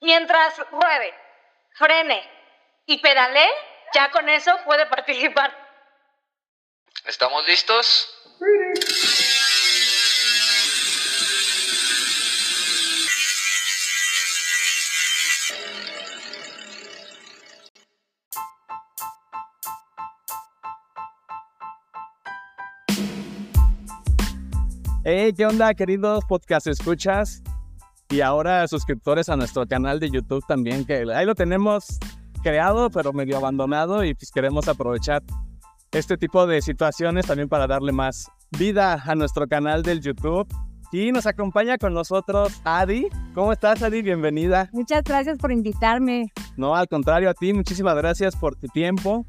Mientras ruede, frene y pedalee, ya con eso puede participar. ¿Estamos listos? Hey, ¿qué onda, queridos podcast escuchas? Y ahora suscriptores a nuestro canal de YouTube también, que ahí lo tenemos creado, pero medio abandonado y pues queremos aprovechar este tipo de situaciones también para darle más vida a nuestro canal del YouTube. Y nos acompaña con nosotros Adi. ¿Cómo estás, Adi? Bienvenida. Muchas gracias por invitarme. No, al contrario, a ti, muchísimas gracias por tu tiempo.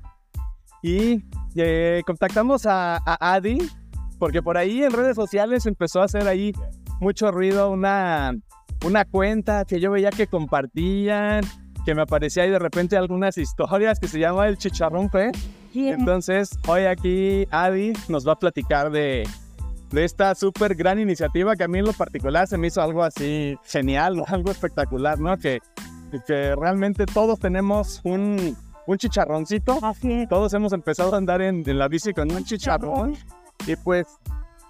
Y eh, contactamos a, a Adi porque por ahí en redes sociales empezó a hacer ahí mucho ruido una, una cuenta que yo veía que compartían, que me aparecía ahí de repente algunas historias que se llama El Chicharrón Fe. Entonces, hoy aquí Adi nos va a platicar de, de esta súper gran iniciativa que a mí en lo particular se me hizo algo así genial, algo espectacular, ¿no? Que, que realmente todos tenemos un, un chicharroncito. Así es. Todos hemos empezado a andar en, en la bici con un chicharrón y pues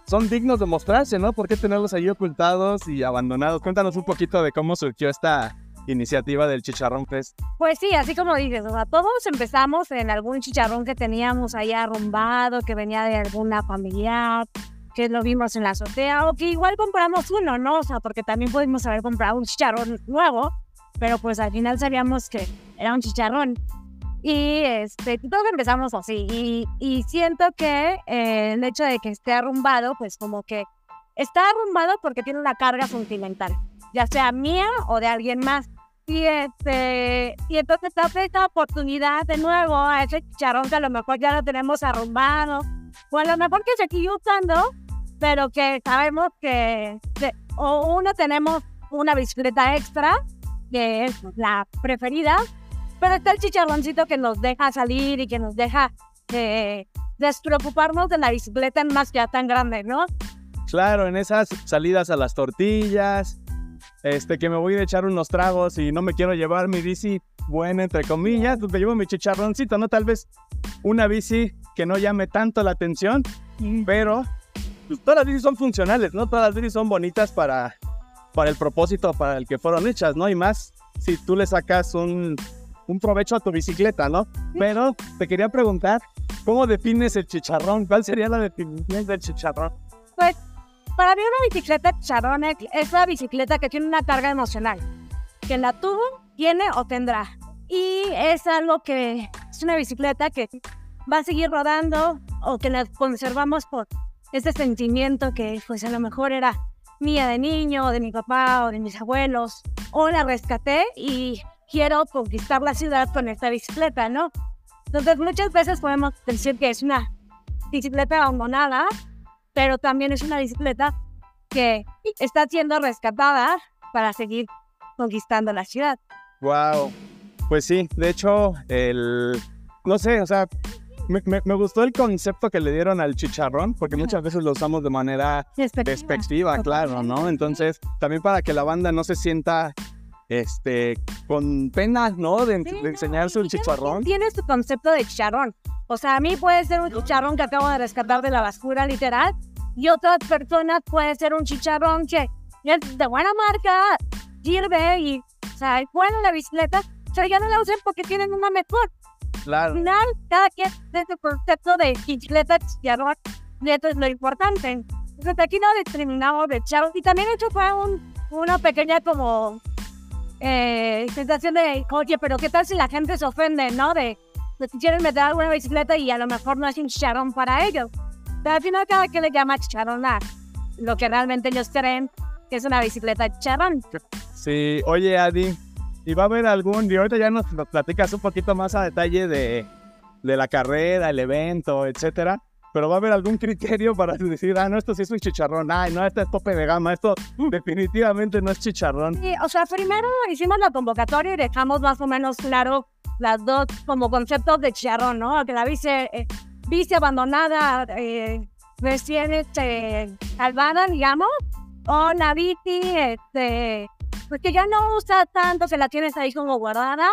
son dignos de mostrarse, ¿no? ¿Por qué tenerlos ahí ocultados y abandonados? Cuéntanos un poquito de cómo surgió esta iniciativa del Chicharrón Fest. Pues sí, así como dices, o sea, todos empezamos en algún chicharrón que teníamos ahí arrumbado, que venía de alguna familiar, que lo vimos en la azotea, o que igual compramos uno, ¿no? O sea, porque también pudimos haber comprado un chicharrón nuevo, pero pues al final sabíamos que era un chicharrón. Y este, todos empezamos así. Y, y siento que eh, el hecho de que esté arrumbado, pues como que está arrumbado porque tiene una carga sentimental, ya sea mía o de alguien más. Y, este, y entonces da esta oportunidad de nuevo a ese chicharrón que a lo mejor ya lo tenemos arrumbado, o a lo mejor que se sigue usando, pero que sabemos que, que o uno tenemos una bicicleta extra, que es la preferida, pero está el chicharroncito que nos deja salir y que nos deja eh, despreocuparnos de la bicicleta en más ya tan grande, ¿no? Claro, en esas salidas a las tortillas, este, que me voy a echar unos tragos y no me quiero llevar mi bici buena, entre comillas, pues me llevo mi chicharroncito, ¿no? Tal vez una bici que no llame tanto la atención, pero pues, todas las bicis son funcionales, ¿no? Todas las bicis son bonitas para, para el propósito para el que fueron hechas, ¿no? Y más si tú le sacas un, un provecho a tu bicicleta, ¿no? Pero te quería preguntar, ¿cómo defines el chicharrón? ¿Cuál sería la definición del chicharrón? Pues para mí una bicicleta chicharrón es- la bicicleta que tiene una carga emocional, que la tuvo, tiene o tendrá. Y es algo que es una bicicleta que va a seguir rodando o que la conservamos por ese sentimiento que pues a lo mejor era mía de niño, o de mi papá o de mis abuelos, o la rescaté y quiero conquistar la ciudad con esta bicicleta, ¿no? Entonces muchas veces podemos decir que es una bicicleta abandonada, pero también es una bicicleta que está siendo rescatada para seguir conquistando la ciudad. Wow. Pues sí, de hecho, el. No sé, o sea, me, me- me gustó el concepto que le dieron al chicharrón, porque muchas veces lo usamos de manera Despectiva. despectiva, claro, ¿no? Entonces, también para que la banda no se sienta este con pena, ¿no? De, Sí, de no, enseñar su y cada chicharrón. Tiene su concepto de chicharrón. O sea, a mí puede ser un chicharrón que acabo de rescatar de la basura, literal, y otras personas puede ser un chicharrón que es de buena marca, sirve y, o sea, es buena la bicicleta, pero ya no la usen porque tienen una mejor. Al Claro. final, cada quien tiene su concepto de bicicleta, chicharrón, y esto es lo importante. Entonces, aquí no discriminamos de chicharrón, y también hecho fue un, una pequeña como eh, sensación de, oye, pero ¿qué tal si la gente se ofende, no? De, de si quieren meter alguna bicicleta y a lo mejor no es un chicharrón para ellos. Pero al final cada quien le llama a lo que realmente ellos creen que es una bicicleta chicharrón. Sí, oye, Adi, ¿y va a haber algún, y ahorita ya nos platicas un poquito más a detalle de, de la carrera, el evento, etcétera, pero va a haber algún criterio para decir, ah, no, esto sí es un chicharrón, ay, no, este es tope de gama, esto definitivamente no es chicharrón. Sí, o sea, primero hicimos la convocatoria y dejamos más o menos claro las dos como conceptos de chicharrón, ¿no? Que la bici, eh, bici abandonada, eh, recién este, salvada, digamos, o la bici este, pues que ya no usa tanto, que la tienes ahí como guardada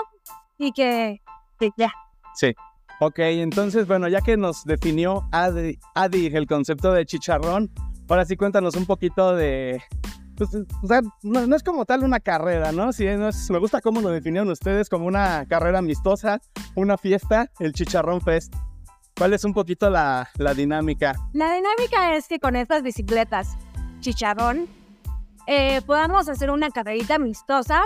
y que que ya. Sí. Ok, entonces, bueno, ya que nos definió Adi, Adi el concepto de chicharrón, ahora sí cuéntanos un poquito de... Pues, o sea, no, es como tal una carrera, ¿no? Es- me gusta cómo lo definieron ustedes como una carrera amistosa, una fiesta, el Chicharrón Fest. ¿Cuál es un poquito la, la dinámica? La dinámica es que con estas bicicletas chicharrón eh, podamos hacer una carrerita amistosa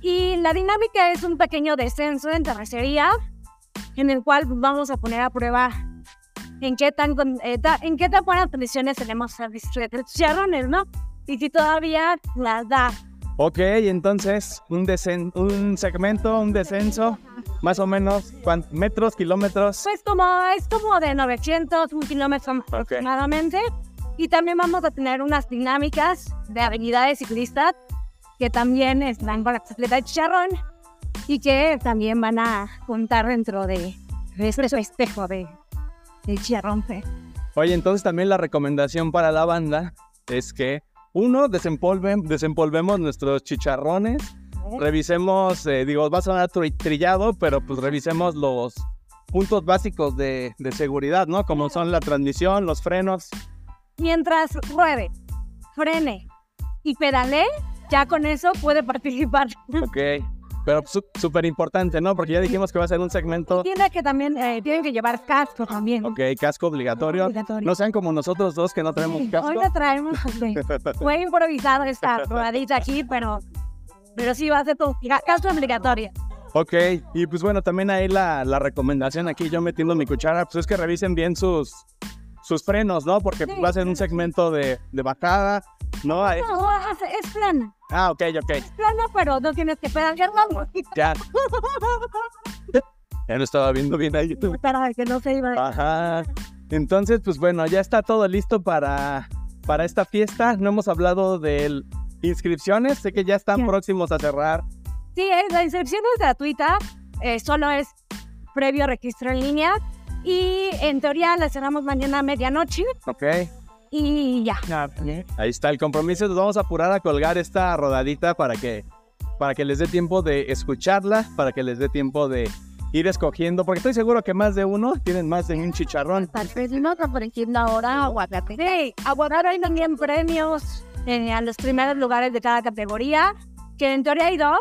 y la dinámica es un pequeño descenso en terracería en el cual vamos a poner a prueba en qué tan, eh, ta- en qué tan buenas condiciones tenemos bicicletas chicharrones, ¿no? Y si todavía las da. Ok, entonces, un, desen- un segmento, un descenso, más o menos, ¿cuántos metros, kilómetros? Pues como es como de 900, un kilómetro aproximadamente. Y también vamos a tener unas dinámicas de habilidades ciclistas que también están con la bicicleta de chicharrón y que también van a contar dentro de, de este espejo de, de. Oye, entonces también la recomendación para la banda es que, uno, desempolven, desempolvemos nuestros chicharrones, revisemos, eh, digo, va a sonar tri- trillado, pero pues revisemos los puntos básicos de, de seguridad, ¿no? Como son la transmisión, los frenos. Mientras ruede, frene y pedale, ya con eso puede participar. Ok. Pero súper importante, ¿no? Porque ya dijimos que va a ser un segmento, Tiene que también, eh, tienen que llevar casco también. ok, casco obligatorio. Obligatorio. No sean como nosotros dos que no tenemos casco. Hoy la traemos. porque Fue improvisado esta rodadita aquí, pero, pero sí va a ser tu ca- caso obligatorio. Ok, y pues bueno, también ahí la, la recomendación aquí, yo metiendo mi cuchara, pues es que revisen bien sus, sus frenos, ¿no? Porque Sí, va a ser un segmento de, de bajada, ¿no? Ahí- No, es, es plana. Ah, ok, ok, Es plana, pero no tienes que pedalear más. ya. Ya no estaba viendo bien ahí. Para que no se iba. Ajá. Entonces, pues bueno, ya está todo listo para, para esta fiesta. No hemos hablado de inscripciones, sé que ya están próximos a cerrar. Sí, es- la inscripción es gratuita, eh, solo es previo registro en línea. Y en teoría la cerramos mañana a medianoche Ok. Y ya. Ahí está el compromiso. Nos vamos a apurar a colgar esta rodadita para que, para que les dé tiempo de escucharla, para que les dé tiempo de ir escogiendo, porque estoy seguro que más de uno tienen más de un chicharrón. no está ofreciendo ahora aguacate. Sí, aguacate hay también premios eh, a los primeros lugares de cada categoría, que en teoría hay dos,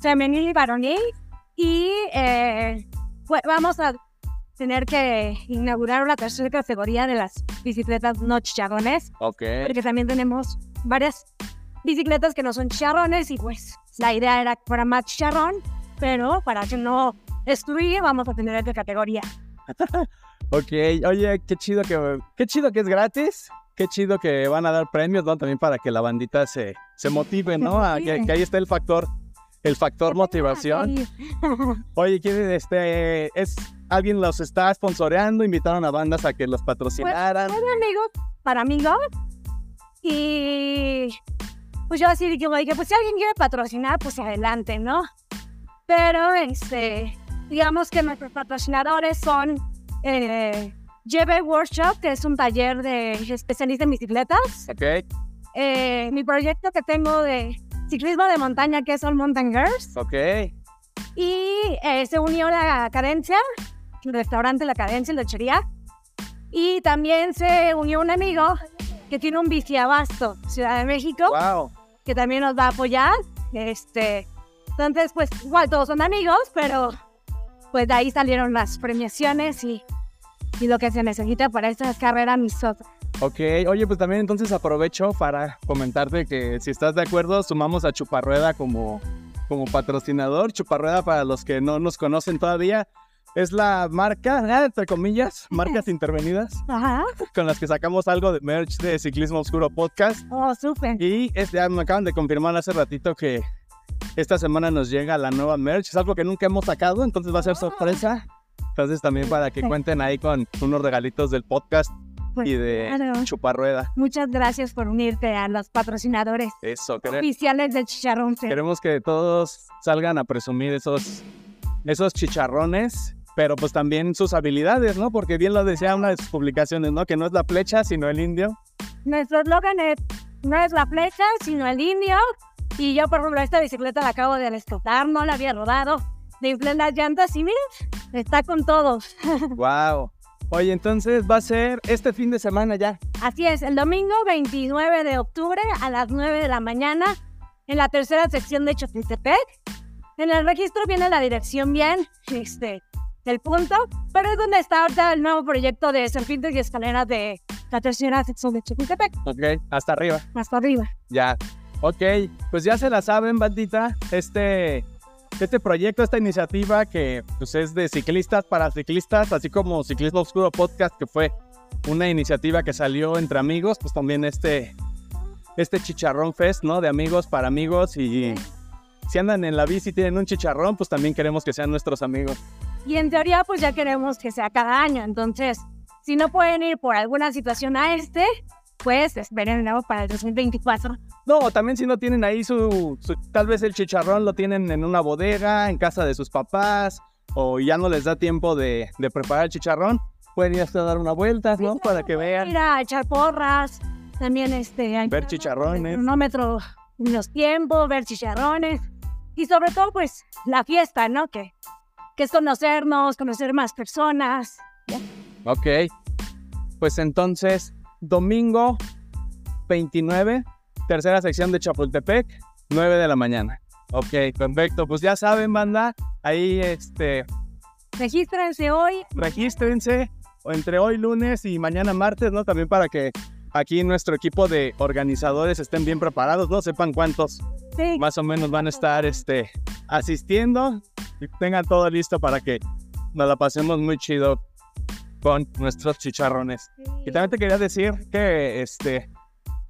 femenil y varonil, y eh, pues vamos a tener que inaugurar una tercera categoría de las bicicletas no chicharrones, Ok. porque también tenemos varias bicicletas que no son chicharrones y pues la idea era que fuera más chicharrón, pero para que no excluir vamos a tener esta categoría. Ok, oye, qué chido que, qué chido que es gratis. Qué chido que van a dar premios, ¿no? También para que la bandita se, se motive, ¿no? A que, que ahí está el factor, el factor motivación. Oye, ¿quién este, es, alguien los está sponsoreando? Invitaron a bandas a que los patrocinaran. Son amigos para amigos. Y pues yo así dije, pues si alguien quiere patrocinar, pues adelante, ¿no? Pero este, digamos que nuestros patrocinadores son eh, JB Workshop, que es un taller de especialista en bicicletas. Ok, eh, mi proyecto que tengo de ciclismo de montaña, que es All Mountain Girls. ok. Y eh, se unió la Cadencia, el restaurante La Cadencia, la lechería. Y también se unió un amigo que tiene un biciabasto, Ciudad de México, Wow. que también nos va a apoyar. Este, entonces, pues igual todos son amigos, pero pues de ahí salieron las premiaciones y, y lo que se necesita para esta carrera amistosa. Ok, oye, pues también entonces aprovecho para comentarte que si estás de acuerdo, sumamos a Chuparrueda como, como patrocinador. Chuparrueda, para los que no nos conocen todavía, es la marca, ah, entre comillas, marcas intervenidas, Ajá. con las que sacamos algo de merch de Ciclismo Oscuro Podcast. Oh, súper. Y este, ya me acaban de confirmar hace ratito que esta semana nos llega la nueva merch. Es algo que nunca hemos sacado, entonces va a ser sorpresa. Entonces también para que cuenten ahí con unos regalitos del podcast Pues, y de claro. Chuparrueda. Muchas gracias por unirte a los patrocinadores Eso, oficiales del Chicharrón. Queremos que todos salgan a presumir esos, esos chicharrones, pero pues también sus habilidades, ¿no? Porque bien lo decía una de sus publicaciones, ¿no? Que no es la flecha, sino el indio. Nuestro eslogan es, no es la flecha, sino el indio. Y yo, por ejemplo, esta bicicleta la acabo de rescatar, no la había rodado. De inflé las llantas y miren, está con todos. Wow. Oye, entonces va a ser este fin de semana ya. Así es, el domingo 29 de octubre a las 9 de la mañana en la tercera sección de Chapultepec. En el registro viene la dirección bien, este, del punto, pero es donde está ahorita el nuevo proyecto de serpientes y escaleras de la tercera sección de Chapultepec, Ok, hasta arriba. hasta arriba. Ya. Ok, pues ya se la saben, bandita. Este, este proyecto, esta iniciativa que pues, es de ciclistas para ciclistas, así como Ciclismo Oscuro Podcast, que fue una iniciativa que salió entre amigos, pues también este, este Chicharrón Fest, ¿no? De amigos para amigos y si andan en la bici y tienen un chicharrón, pues también queremos que sean nuestros amigos. Y en teoría, pues ya queremos que sea cada año. Entonces, si no pueden ir por alguna situación a este, pues esperen nuevo para el 2024. No, también si no tienen ahí su, su- tal vez el chicharrón lo tienen en una bodega, en casa de sus papás, o ya no les da tiempo de, de preparar el chicharrón, pueden ir hasta dar una vuelta, ¿no? Para que vean. Ir a echar porras, también este, a- Ver chicharrones. cronómetro, los tiempos, ver chicharrones. Y sobre todo, pues, la fiesta, ¿no? Que, que es conocernos, conocer más personas. Ok. Pues entonces, domingo 29, tercera sección de Chapultepec, 9 de la mañana. Ok, perfecto. Pues ya saben, banda, ahí este, Regístrense hoy. regístrense entre hoy lunes y mañana martes, ¿no? También para que aquí nuestro equipo de organizadores estén bien preparados, ¿no? Sepan cuántos Sí, más o menos van a estar este, asistiendo tengan todo listo para que nos la pasemos muy chido con nuestros chicharrones. Y también te quería decir que este,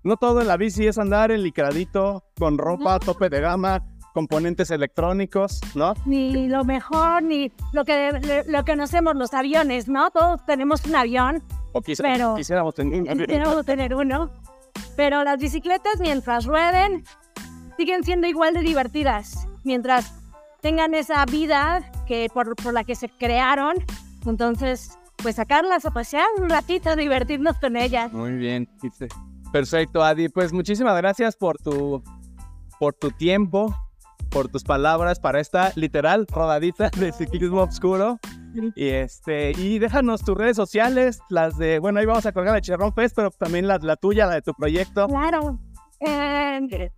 no todo en la bici es andar en licradito, con ropa, No. tope de gama, componentes electrónicos, ¿no? ni lo mejor, ni lo que, lo que conocemos los aviones, ¿no? Todos tenemos un avión, O quizá- Pero- quisiéramos tener... queremos tener uno. Pero las bicicletas, mientras rueden, siguen siendo igual de divertidas. Mientras tengan esa vida que por, por la que se crearon. Entonces, pues sacarlas a pasear un ratito, divertirnos con ellas. Muy bien. Perfecto, Adi. Pues muchísimas gracias por tu, por tu tiempo, por tus palabras para esta literal rodadita de ciclismo oscuro. Y este, y déjanos tus redes sociales, las de, bueno, ahí vamos a colgar la Chicharrón Fest, pero también la, la tuya, la de tu proyecto. Claro. Eh,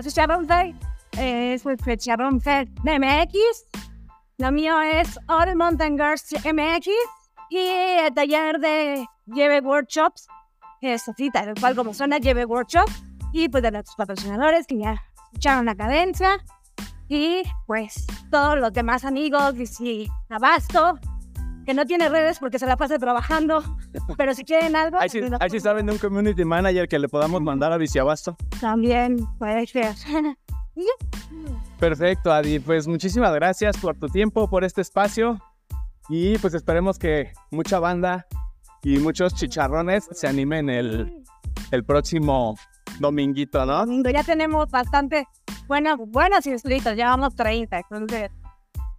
Chicharrón Fair es el de MX. Lo mío es All Mountain Girls MX. Y el taller de Lleve Workshops. Es así, tal cual como suena, Lleve Workshops. Y pues de nuestros patrocinadores que ya escucharon la cadencia. Y pues todos los demás amigos, y si Abasto, que no tiene redes porque se la pasa trabajando. Pero si quieren algo, Ahí sí, ahí sí saben de un community manager que le podamos mandar a Viciabasto. también puede ser. Perfecto, Adi. Pues muchísimas gracias por tu tiempo, por este espacio. Y pues esperemos que mucha banda y muchos chicharrones se animen el, el próximo dominguito, ¿no? Ya tenemos bastante buenas, buenas inscritos, ya vamos 30, entonces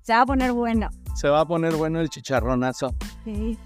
se va a poner bueno. Se va a poner bueno el chicharronazo. Sí.